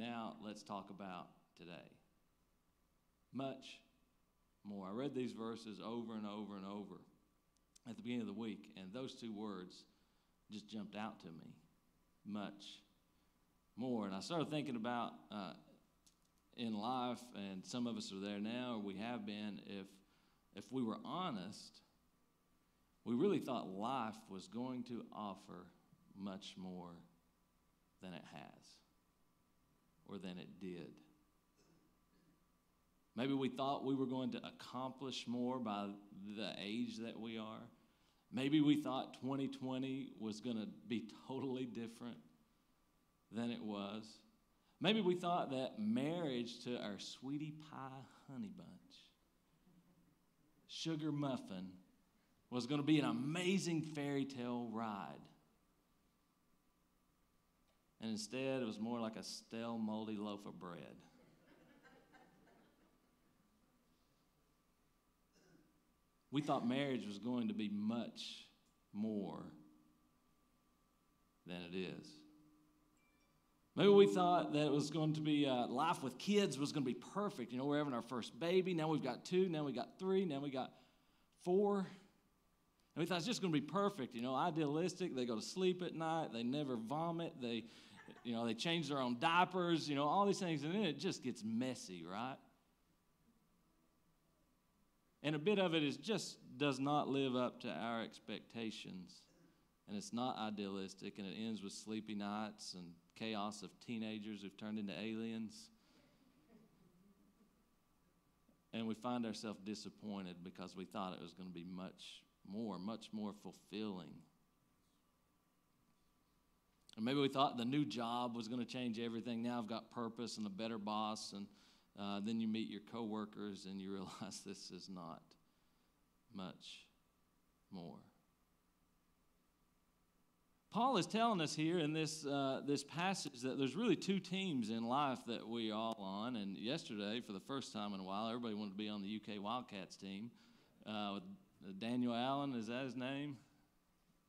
Now let's talk about today. Much more. I read these verses over and over and over at the beginning of the week, and those two words just jumped out to me. Much more. And I started thinking about uh, in life, and some of us are there now, or we have been, if, if we were honest, we really thought life was going to offer much more than it has or than it did. Maybe we thought we were going to accomplish more by the age that we are. Maybe we thought 2020 was going to be totally different than it was. Maybe we thought that marriage to our sweetie pie honey bunch, sugar muffin, was going to be an amazing fairy tale ride. And instead, it was more like a stale, moldy loaf of bread. We thought marriage was going to be much more than it is. Maybe we thought that it was going to be uh, life with kids was going to be perfect. You know, we're having our first baby. Now we've got two. Now we got three. Now we got four. And we thought it's just going to be perfect. You know, idealistic. They go to sleep at night. They never vomit. They, you know, they change their own diapers. You know, all these things, and then it just gets messy, right? And a bit of it is just does not live up to our expectations. And it's not idealistic, and it ends with sleepy nights and chaos of teenagers who've turned into aliens. And we find ourselves disappointed because we thought it was going to be much more, much more fulfilling. Maybe we thought the new job was going to change everything. Now I've got purpose and a better boss, and uh, then you meet your coworkers and you realize this is not much more. Paul is telling us here in this, uh, this passage that there's really two teams in life that we all on. And yesterday, for the first time in a while, everybody wanted to be on the UK Wildcats team. Uh, with Daniel Allen, is that his name?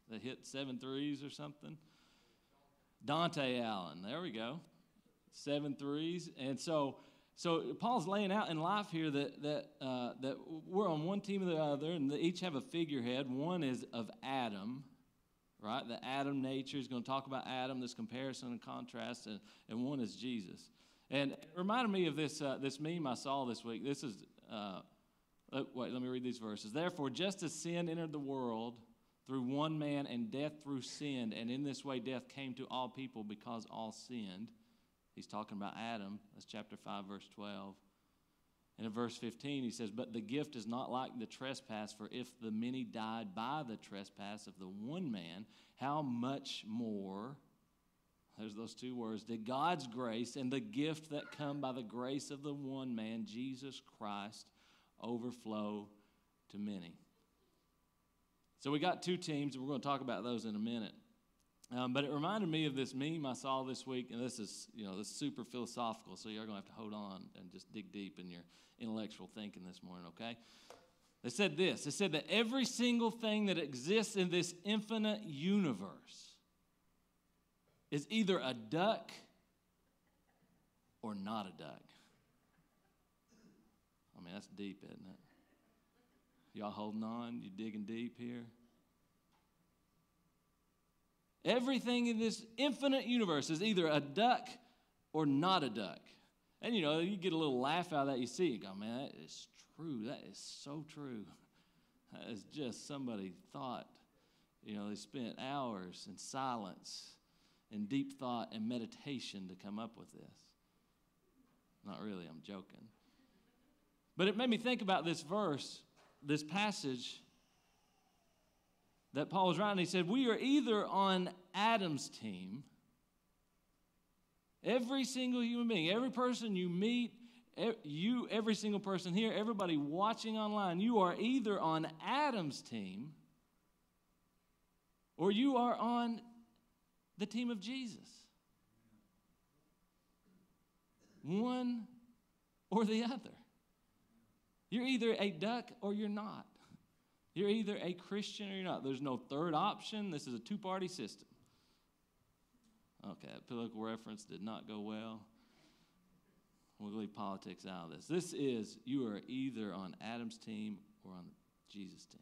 That hit seven threes or something? Dontaie Allen, there we go. Seven threes. And so so Paul's laying out in life here that, that, uh, that we're on one team or the other, and they each have a figurehead. One is of Adam, right? The Adam nature is going to talk about Adam, this comparison and contrast, and, and one is Jesus. And it reminded me of this, uh, this meme I saw this week. This is, uh, wait, let me read these verses. Therefore, just as sin entered the world through one man and death through sin, and in this way death came to all people because all sinned. He's talking about Adam. That's chapter 5, verse 12. And in verse 15, he says, But the gift is not like the trespass, for if the many died by the trespass of the one man, how much more, there's those two words, did God's grace and the gift that come by the grace of the one man, Jesus Christ, overflow to many? So we got two teams, and we're going to talk about those in a minute. Um, but it reminded me of this meme I saw this week, and this is, you know, this is super philosophical, so you're going to have to hold on and just dig deep in your intellectual thinking this morning, okay? They said this They said that every single thing that exists in this infinite universe is either a duck or not a duck. I mean, that's deep, isn't it? Y'all holding on? You digging deep here? Everything in this infinite universe is either a duck or not a duck. And you know, you get a little laugh out of that. You see, you go, man, that is true. That is so true. That is just somebody thought. You know, they spent hours in silence and deep thought and meditation to come up with this. Not really, I'm joking. But it made me think about this verse, this passage that Paul was writing. He said, We are either on Adam's team, every single human being, every person you meet, you, every single person here, everybody watching online, you are either on Adam's team or you are on the team of Jesus. One or the other. You're either a duck or you're not. You're either a Christian or you're not. There's no third option. This is a two party system. Okay, that political reference did not go well. We'll leave politics out of this. This is, you are either on Adam's team or on Jesus' team.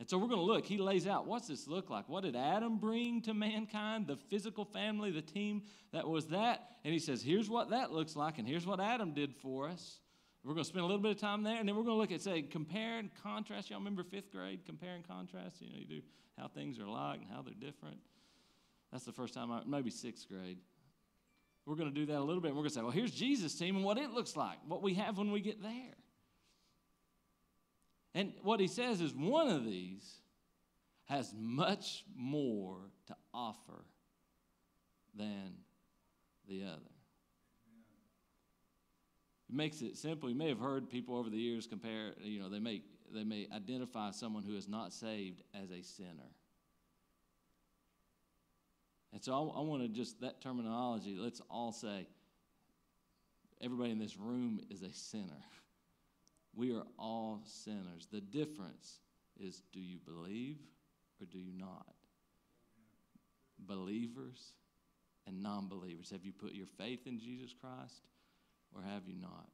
And so we're going to look. He lays out what's this look like? What did Adam bring to mankind? The physical family, the team that was that. And he says, here's what that looks like, and here's what Adam did for us. We're going to spend a little bit of time there, and then we're going to look at, say, compare and contrast. Y'all remember fifth grade, compare and contrast? You know, you do how things are like and how they're different. That's the first time, I, maybe sixth grade. We're going to do that a little bit. And we're going to say, well, here's Jesus' team and what it looks like, what we have when we get there. And what he says is one of these has much more to offer than the other. It makes it simple. You may have heard people over the years compare, you know, they may, they may identify someone who is not saved as a sinner. And so I, I want to just, that terminology, let's all say, everybody in this room is a sinner. We are all sinners. The difference is do you believe or do you not? Believers and non believers. Have you put your faith in Jesus Christ or have you not?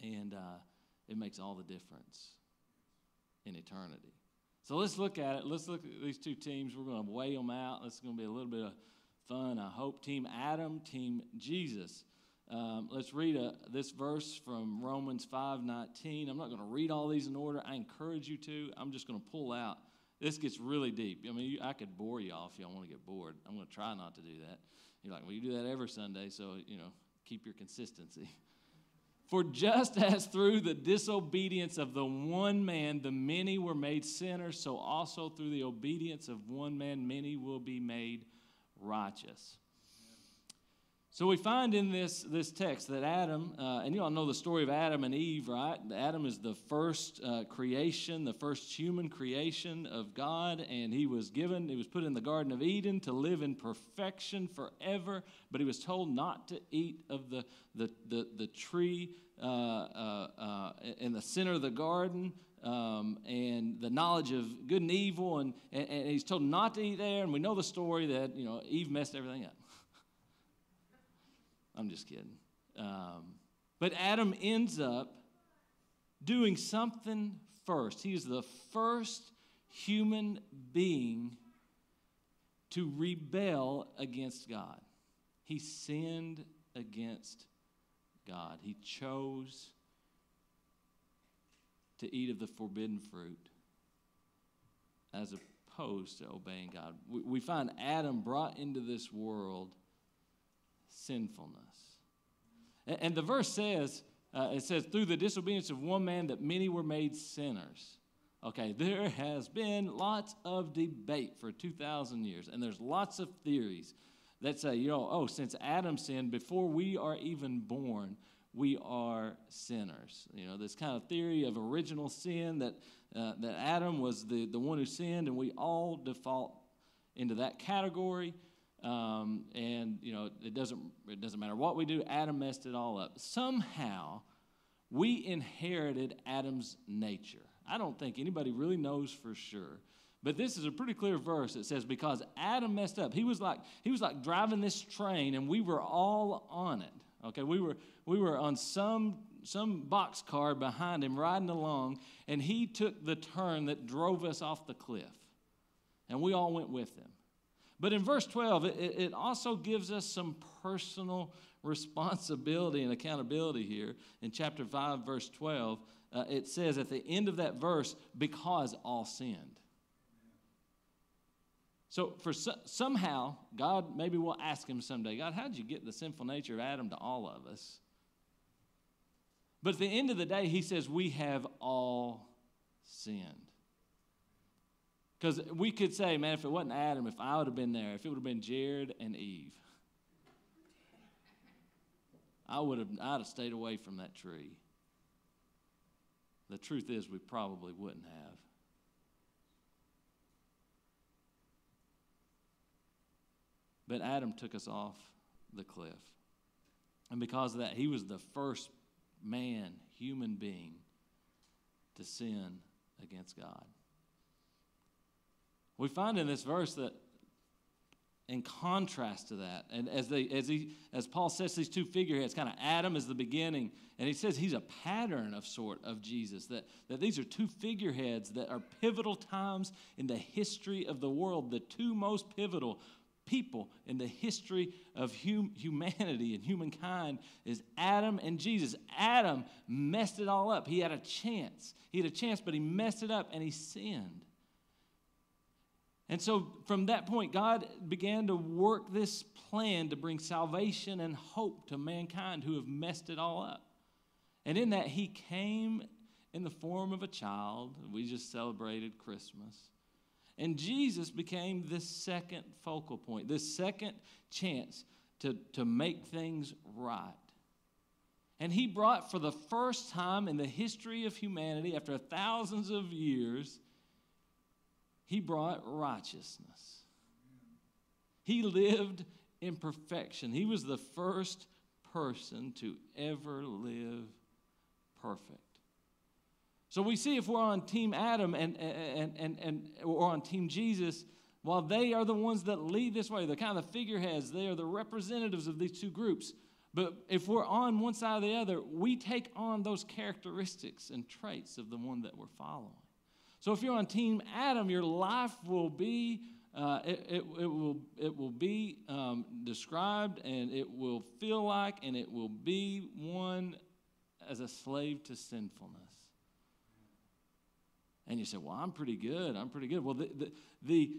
And uh, it makes all the difference in eternity. So let's look at it. Let's look at these two teams. We're going to weigh them out. This is going to be a little bit of fun, I hope. Team Adam, Team Jesus. Um, let's read a, this verse from Romans 5:19. I'm not going to read all these in order. I encourage you to. I'm just going to pull out. This gets really deep. I mean, you, I could bore y'all if y'all want to get bored. I'm going to try not to do that. You're like, well, you do that every Sunday, so you know, keep your consistency. For just as through the disobedience of the one man the many were made sinners, so also through the obedience of one man many will be made righteous. So we find in this, this text that Adam, uh, and you all know the story of Adam and Eve, right? Adam is the first uh, creation, the first human creation of God, and he was given, he was put in the Garden of Eden to live in perfection forever, but he was told not to eat of the, the, the, the tree uh, uh, uh in the center of the garden. Um, and the knowledge of good and evil, and, and, and he's told not to eat there. And we know the story that you know Eve messed everything up. I'm just kidding. Um, but Adam ends up doing something first. He is the first human being to rebel against God. He sinned against God. He chose to eat of the forbidden fruit as opposed to obeying God. We, we find Adam brought into this world sinfulness. And, and the verse says, uh, it says, through the disobedience of one man that many were made sinners. Okay, there has been lots of debate for 2,000 years, and there's lots of theories that say, you know, oh, since Adam sinned, before we are even born, we are sinners. You know, this kind of theory of original sin that, uh, that Adam was the, the one who sinned, and we all default into that category. Um, and you know, it doesn't it doesn't matter what we do. Adam messed it all up. Somehow, we inherited Adam's nature. I don't think anybody really knows for sure. But this is a pretty clear verse. It says, because Adam messed up, he was like he was like driving this train, and we were all on it. Okay, we were we were on some some box car behind him riding along, and he took the turn that drove us off the cliff, and we all went with him. But in verse 12, it, it also gives us some personal responsibility and accountability here. In chapter 5, verse 12, uh, it says at the end of that verse, because all sinned. So, for so, somehow, God maybe we'll ask him someday, God, how did you get the sinful nature of Adam to all of us? But at the end of the day, he says, We have all sinned. Because we could say, man, if it wasn't Adam, if I would have been there, if it would have been Jared and Eve, I would have I'd have stayed away from that tree. The truth is we probably wouldn't have. But Adam took us off the cliff. And because of that, he was the first man, human being, to sin against God. We find in this verse that in contrast to that. And as they as he as Paul sets these two figureheads, kind of Adam is the beginning, and he says he's a pattern of sort of Jesus. That that these are two figureheads that are pivotal times in the history of the world, the two most pivotal people in the history of hum, humanity and humankind is Adam and Jesus. Adam messed it all up. He had a chance. He had a chance, but he messed it up and he sinned. And so from that point, God began to work this plan to bring salvation and hope to mankind who have messed it all up. And in that, He came in the form of a child. We just celebrated Christmas. And Jesus became the second focal point, the second chance to, to make things right. And he brought for the first time in the history of humanity, after thousands of years, he brought righteousness. He lived in perfection. He was the first person to ever live perfect. So we see if we're on Team Adam and, and, and, and or on Team Jesus, while they are the ones that lead this way, they're kind of the figureheads, they are the representatives of these two groups. But if we're on one side or the other, we take on those characteristics and traits of the one that we're following. So if you're on Team Adam, your life will be uh, it, it, it, will, it will be um, described and it will feel like and it will be one as a slave to sinfulness. And you say, Well, I'm pretty good. I'm pretty good. Well, the, the, the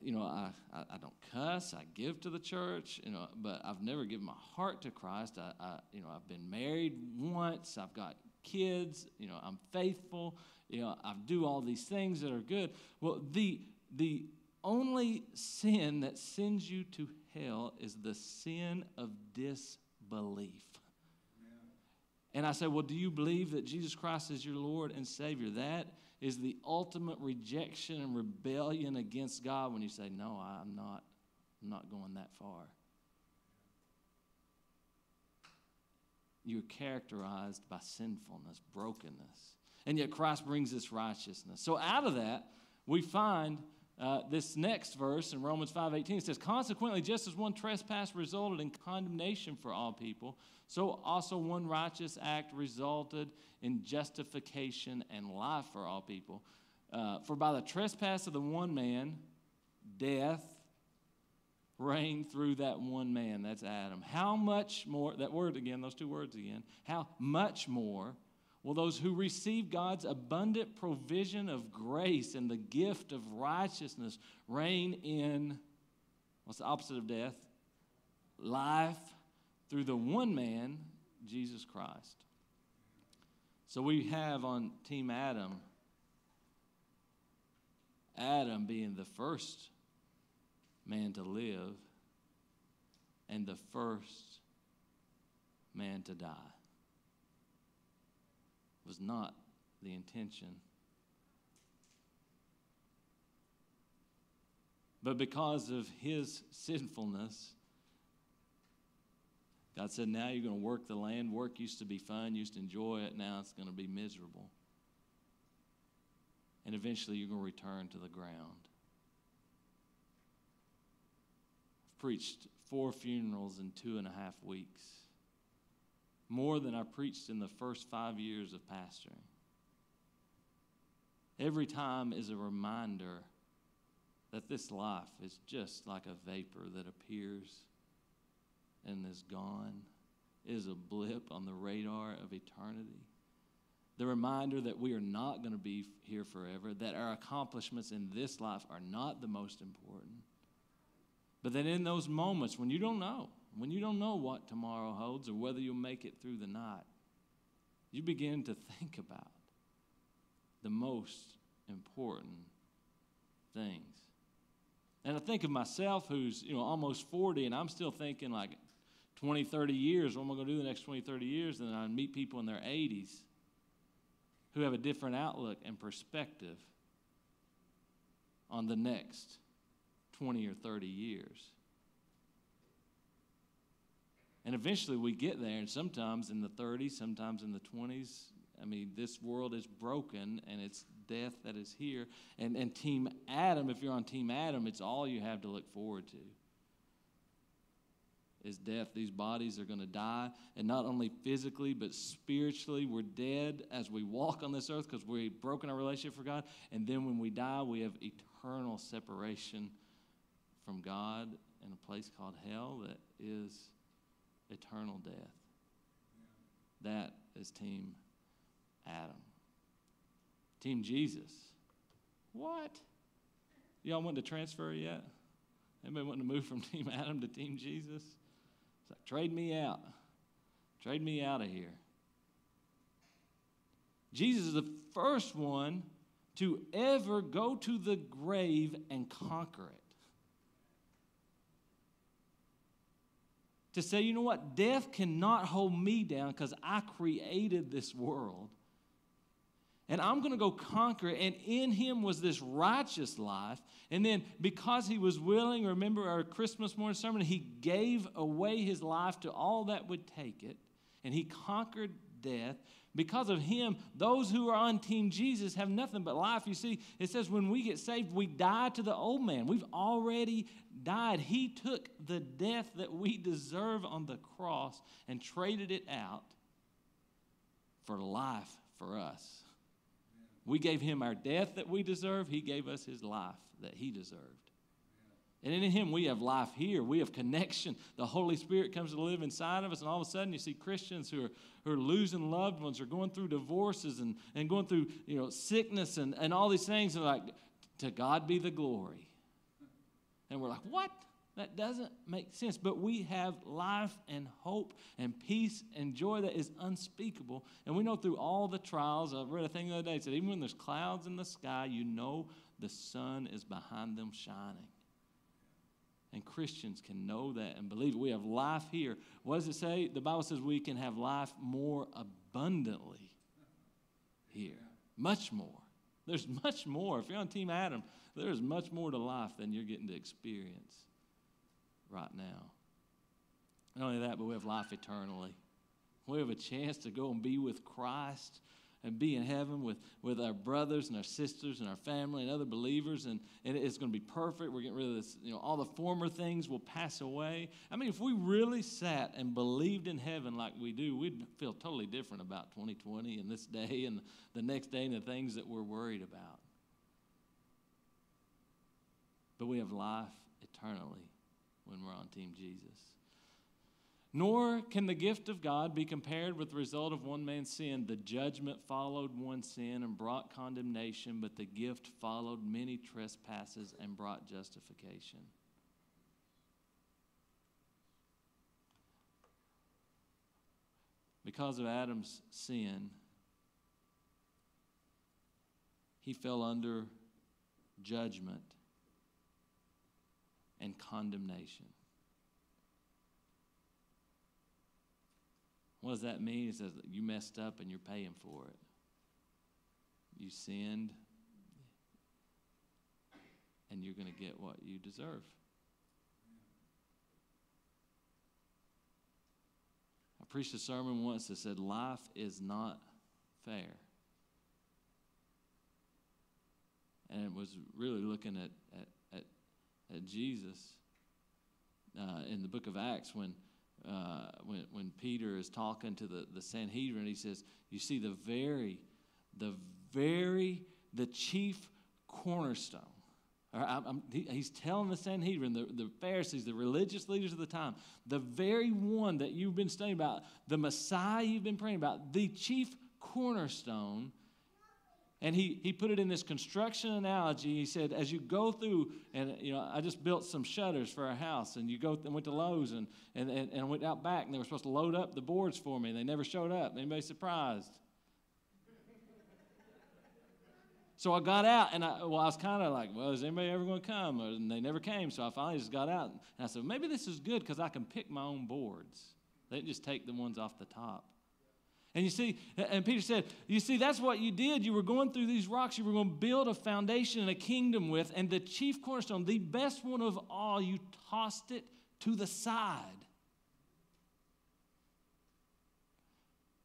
you know, I, I, I, don't cuss. I give to the church, you know, but I've never given my heart to Christ. I, I, you know, I've been married once. I've got kids. You know, I'm faithful you know, I do all these things that are good. Well, the, the only sin that sends you to hell is the sin of disbelief. And I say, well, do you believe that Jesus Christ is your Lord and Savior? That is the ultimate rejection and rebellion against God when you say, no, I'm not, I'm not going that far. You're characterized by sinfulness, brokenness. And yet Christ brings us righteousness. So out of that, we find uh, this next verse in Romans 5:18 it says, "Consequently, just as one trespass resulted in condemnation for all people, so also one righteous act resulted in justification and life for all people. Uh, for by the trespass of the one man, death reigned through that one man. That's Adam. How much more? That word again, those two words again. How much more?" Will those who receive God's abundant provision of grace and the gift of righteousness reign in what's the opposite of death? Life through the one man, Jesus Christ. So we have on Team Adam, Adam being the first man to live and the first man to die was not the intention. But because of his sinfulness, God said, Now you're going to work the land. Work used to be fun, used to enjoy it. Now it's going to be miserable. And eventually you're going to return to the ground. I've preached four funerals in two and a half weeks more than I preached in the first five years of pastoring. Every time is a reminder that this life is just like a vapor that appears and is gone, it is a blip on the radar of eternity. The reminder that we are not going to be here forever, that our accomplishments in this life are not the most important. But then in those moments when you don't know, when you don't know what tomorrow holds or whether you'll make it through the night, you begin to think about the most important things. And I think of myself who's, you know, almost 40 and I'm still thinking like 20, 30 years, what am I going to do the next 20, 30 years? And then I meet people in their 80s who have a different outlook and perspective on the next 20 or 30 years. And eventually we get there, and sometimes in the 30s, sometimes in the 20s. I mean, this world is broken and it's death that is here. And, and Team Adam, if you're on Team Adam, it's all you have to look forward to. is death. These bodies are going to die, and not only physically, but spiritually. We're dead as we walk on this earth because we've broken our relationship for God. And then when we die, we have eternal separation from God in a place called hell that is eternal death. That is Team Adam. Team Jesus. What? Y'all want to transfer yet? Anybody want to move from Team Adam to Team Jesus? It's like, trade me out. Trade me out of here. Jesus is the first one to ever go to the grave and conquer it. To say, you know what, death cannot hold me down because I created this world and I'm going to go conquer it. And in him was this righteous life. And then because he was willing, remember our Christmas morning sermon, he gave away his life to all that would take it. And he conquered death. Because of him, those who are on Team Jesus have nothing but life. You see, it says when we get saved, we die to the old man. We've already died. He took the death that we deserve on the cross and traded it out for life for us. We gave him our death that we deserve. He gave us his life that he deserved. And in him, we have life here. We have connection. The Holy Spirit comes to live inside of us. And all of a sudden, you see Christians who are, who are losing loved ones, or going through divorces and, and going through you know, sickness and, and all these things. And like, to God be the glory. And we're like, what? That doesn't make sense. But we have life and hope and peace and joy that is unspeakable. And we know through all the trials, I read a thing the other day, it said, even when there's clouds in the sky, you know the sun is behind them shining. And Christians can know that and believe it. We have life here. What does it say? The Bible says we can have life more abundantly here. Much more. There's much more. If you're on Team Adam, there's much more to life than you're getting to experience right now. Not only that, but we have life eternally. We have a chance to go and be with Christ and be in heaven with, with our brothers and our sisters and our family and other believers, and, and it's going to be perfect. We're getting rid of this, you know, all the former things will pass away. I mean, if we really sat and believed in heaven like we do, we'd feel totally different about 2020 and this day and the next day and the things that we're worried about. But we have life eternally when we're on Team Jesus. Nor can the gift of God be compared with the result of one man's sin. The judgment followed one sin and brought condemnation, but the gift followed many trespasses and brought justification. Because of Adam's sin, he fell under judgment and condemnation. What does that mean? It says you messed up and you're paying for it. You sinned, and you're going to get what you deserve. I preached a sermon once that said, Life is not fair. And it was really looking at, at at Jesus uh, in the book of Acts when, uh, when, when Peter is talking to the, the Sanhedrin. He says, You see, the very, the very, the chief cornerstone. I'm, he's telling the Sanhedrin, the, the Pharisees, the religious leaders of the time, the very one that you've been studying about, the Messiah you've been praying about, the chief cornerstone and he, he put it in this construction analogy. He said, as you go through, and you know, I just built some shutters for our house, and you go and went to Lowe's and, and, and, and went out back, and they were supposed to load up the boards for me, and they never showed up. Anybody surprised? so I got out, and I, well, I was kind of like, well, is anybody ever going to come? And they never came, so I finally just got out, and I said, maybe this is good because I can pick my own boards. They didn't just take the ones off the top. And you see, and Peter said, You see, that's what you did. You were going through these rocks, you were going to build a foundation and a kingdom with, and the chief cornerstone, the best one of all, you tossed it to the side.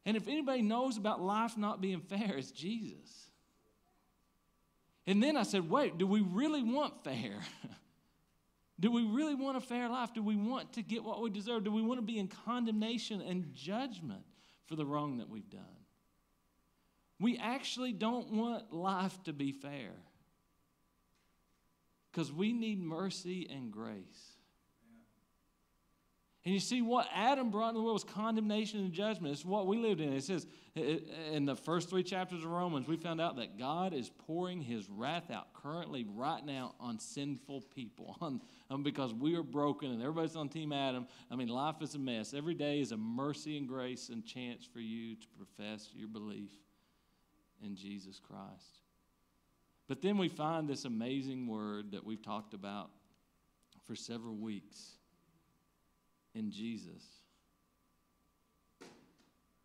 And if anybody knows about life not being fair, it's Jesus. And then I said, Wait, do we really want fair? Do we really want a fair life? Do we want to get what we deserve? Do we want to be in condemnation and judgment for the wrong that we've done? We actually don't want life to be fair because we need mercy and grace. And you see, what Adam brought in the world was condemnation and judgment. It's what we lived in. It says in the first three chapters of Romans, we found out that God is pouring his wrath out currently, right now, on sinful people on, on, because we are broken and everybody's on Team Adam. I mean, life is a mess. Every day is a mercy and grace and chance for you to profess your belief in Jesus Christ. But then we find this amazing word that we've talked about for several weeks in Jesus.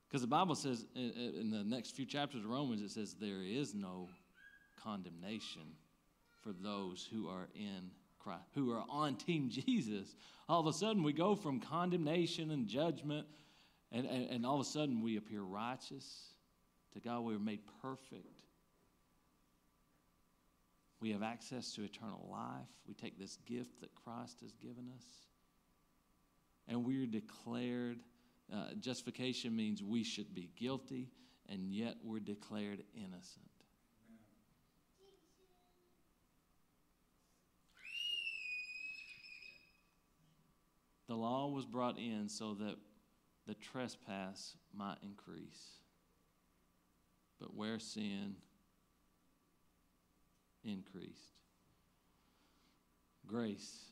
Because the Bible says in the next few chapters of Romans, it says, There is no condemnation for those who are in Christ, who are on Team Jesus. All of a sudden, we go from condemnation and judgment, and, and, and all of a sudden, we appear righteous. To God, we are made perfect. We have access to eternal life. We take this gift that Christ has given us and we're declared uh, justification means we should be guilty, and yet we're declared innocent. The law was brought in so that the trespass might increase. But where sin increased, grace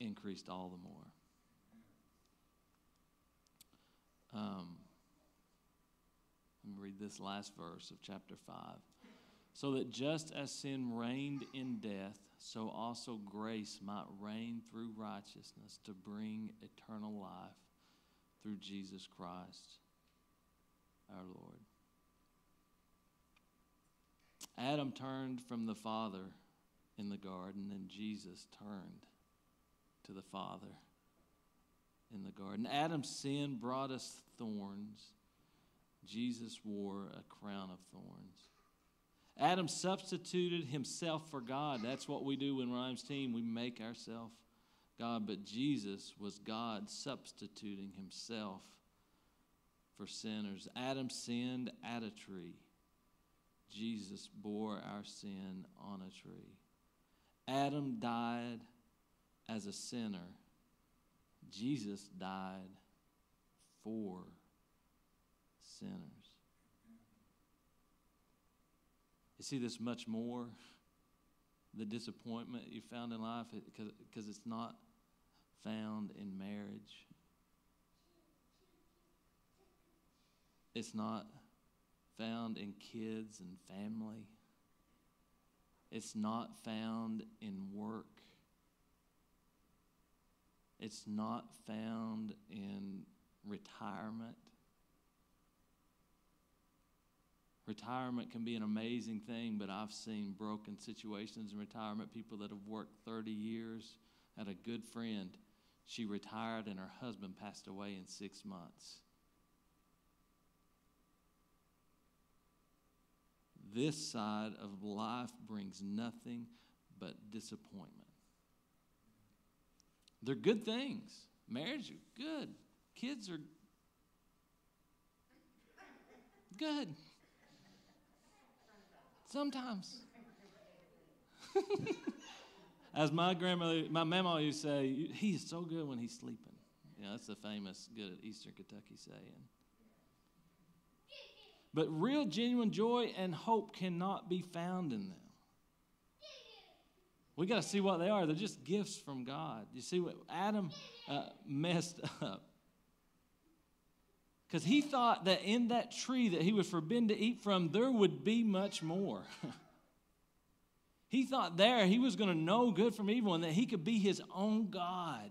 increased all the more. Um, let me read this last verse of chapter 5. So that just as sin reigned in death, so also grace might reign through righteousness to bring eternal life through Jesus Christ our Lord. Adam turned from the Father in the garden, and Jesus turned to the Father in the garden. Adam's sin brought us thorns. Jesus wore a crown of thorns. Adam substituted himself for God. That's what we do when Rhymes team. We make ourselves God. But Jesus was God substituting himself for sinners. Adam sinned at a tree. Jesus bore our sin on a tree. Adam died as a sinner Jesus died for sinners. You see this much more the disappointment you found in life because it's not found in marriage. It's not found in kids and family. It's not found in work. It's not found in retirement. Retirement can be an amazing thing, but I've seen broken situations in retirement. People that have worked 30 years. Had a good friend. She retired and her husband passed away in six months. This side of life brings nothing but disappointment. They're good things. Marriage are good. Kids are good. Sometimes. As my grandmother, my mama used to say, he is so good when he's sleeping. You know, that's the famous good at Eastern Kentucky saying. But real, genuine joy and hope cannot be found in them. We got to see what they are. They're just gifts from God. You see what Adam uh, messed up. Because he thought that in that tree that he was forbidden to eat from, there would be much more. he thought there he was going to know good from evil and that he could be his own God.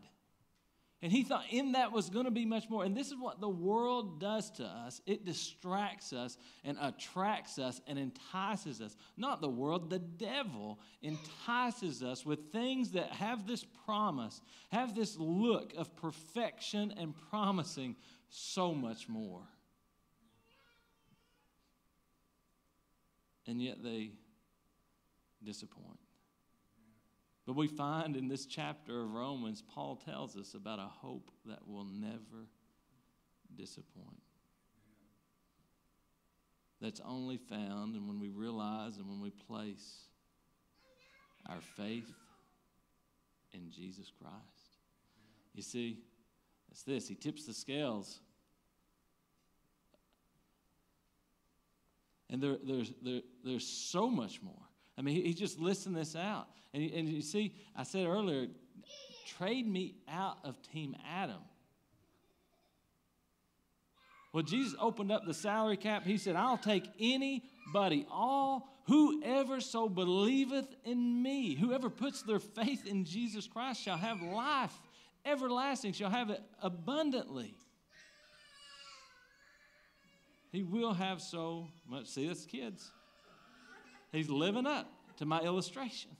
And he thought in that was going to be much more. And this is what the world does to us it distracts us and attracts us and entices us. Not the world, the devil entices us with things that have this promise, have this look of perfection and promising so much more. And yet they disappoint. But we find in this chapter of Romans, Paul tells us about a hope that will never disappoint. That's only found and when we realize and when we place our faith in Jesus Christ. You see, it's this He tips the scales. And there, there's, there, there's so much more. I mean, he, just listing this out. And, and you see, I said earlier, trade me out of Team Adam. Well, Jesus opened up the salary cap. He said, I'll take anybody, all whoever so believeth in me, whoever puts their faith in Jesus Christ shall have life everlasting, shall have it abundantly. He will have so much. See, that's kids. He's living up to my illustration.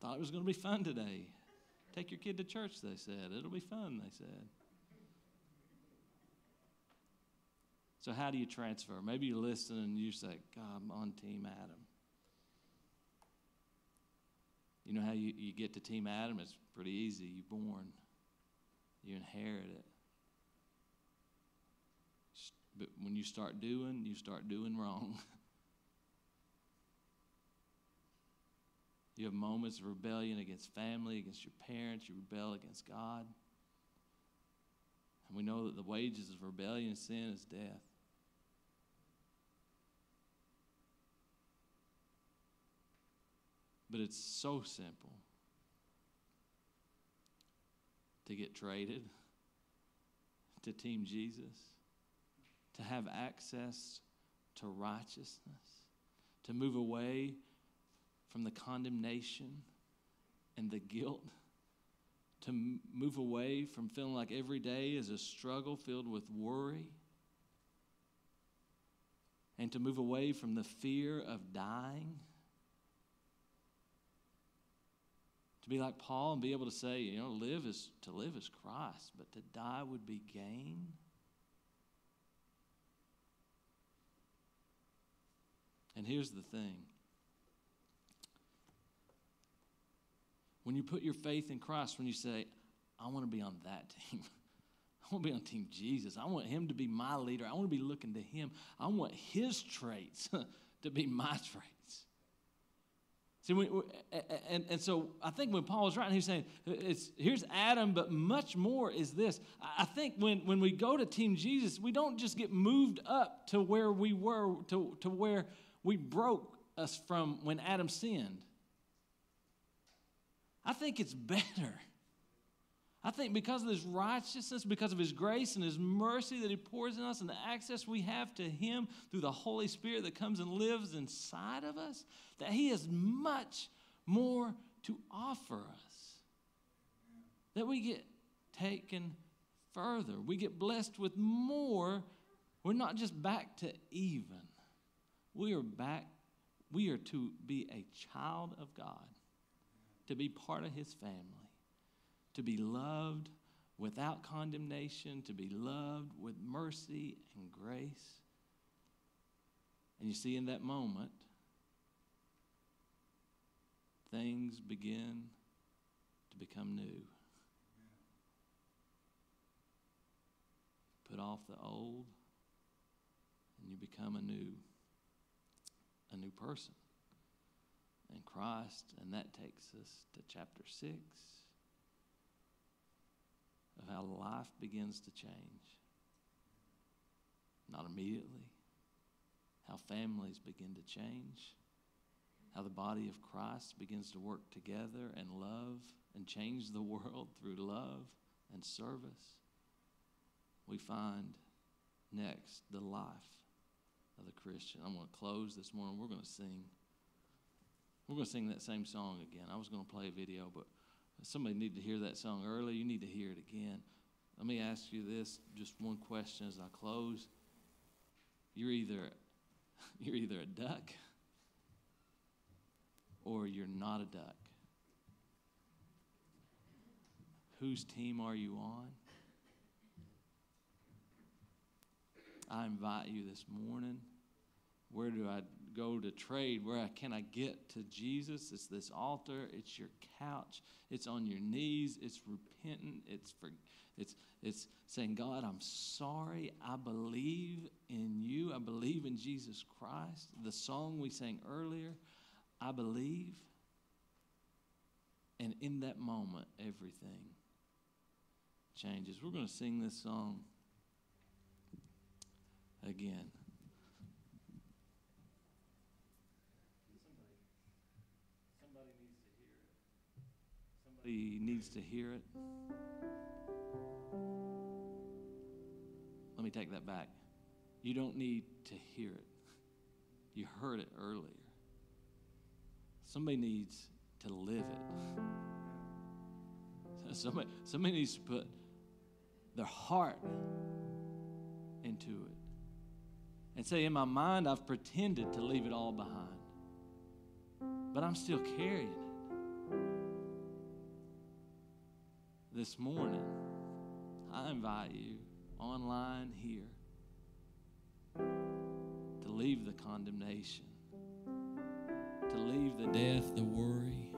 Thought it was going to be fun today. Take your kid to church, they said. It'll be fun, they said. So, how do you transfer? Maybe you listen and you say, God, I'm on Team Adam. You know how you, you get to Team Adam? It's pretty easy. You're born, you inherit it. But when you start doing, you start doing wrong. you have moments of rebellion against family, against your parents, you rebel against God. And we know that the wages of rebellion and sin is death. But it's so simple to get traded to Team Jesus, to have access to righteousness, to move away from the condemnation and the guilt, to move away from feeling like every day is a struggle filled with worry, and to move away from the fear of dying To be like Paul and be able to say, you know, live is to live is Christ, but to die would be gain. And here's the thing. When you put your faith in Christ, when you say, I want to be on that team. I want to be on Team Jesus. I want him to be my leader. I want to be looking to him. I want his traits to be my traits. See, we, and, and so I think when Paul was writing, he's saying, it's, here's Adam, but much more is this. I think when, when we go to Team Jesus, we don't just get moved up to where we were, to, to where we broke us from when Adam sinned. I think it's better I think because of his righteousness, because of his grace and his mercy that he pours in us, and the access we have to him through the Holy Spirit that comes and lives inside of us, that he has much more to offer us. That we get taken further, we get blessed with more. We're not just back to even, we are back, we are to be a child of God, to be part of his family to be loved without condemnation, to be loved with mercy and grace. And you see, in that moment, things begin to become new. Put off the old, and you become a new, a new person in Christ. And that takes us to chapter 6 of how life begins to change. Not immediately, how families begin to change, how the body of Christ begins to work together and love and change the world through love and service. We find next the life of the Christian. I'm going to close this morning. We're going to sing. We're going to sing that same song again. I was going to play a video, but Somebody needed to hear that song early. You need to hear it again. Let me ask you this, just one question as I close. You're either you're either a duck or you're not a duck. Whose team are you on? I invite you this morning. Where do I go to trade, where can I get to Jesus? It's this altar, it's your couch, it's on your knees, it's repentant, it's for, it's it's saying, God, I'm sorry. I believe in you. I believe in Jesus Christ. The song we sang earlier, I believe. And in that moment, everything changes. We're going to sing this song again. Somebody needs to hear it. Let me take that back. You don't need to hear it. You heard it earlier. Somebody needs to live it. Somebody, somebody needs to put their heart into it and say, In my mind, I've pretended to leave it all behind, but I'm still carrying it. This morning, I invite you online here to leave the condemnation, to leave the death, the worry.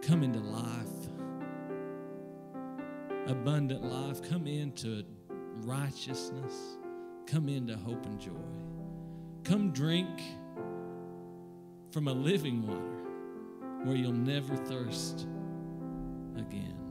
Come into life, abundant life. Come into righteousness. Come into hope and joy. Come drink from a living water where you'll never thirst again.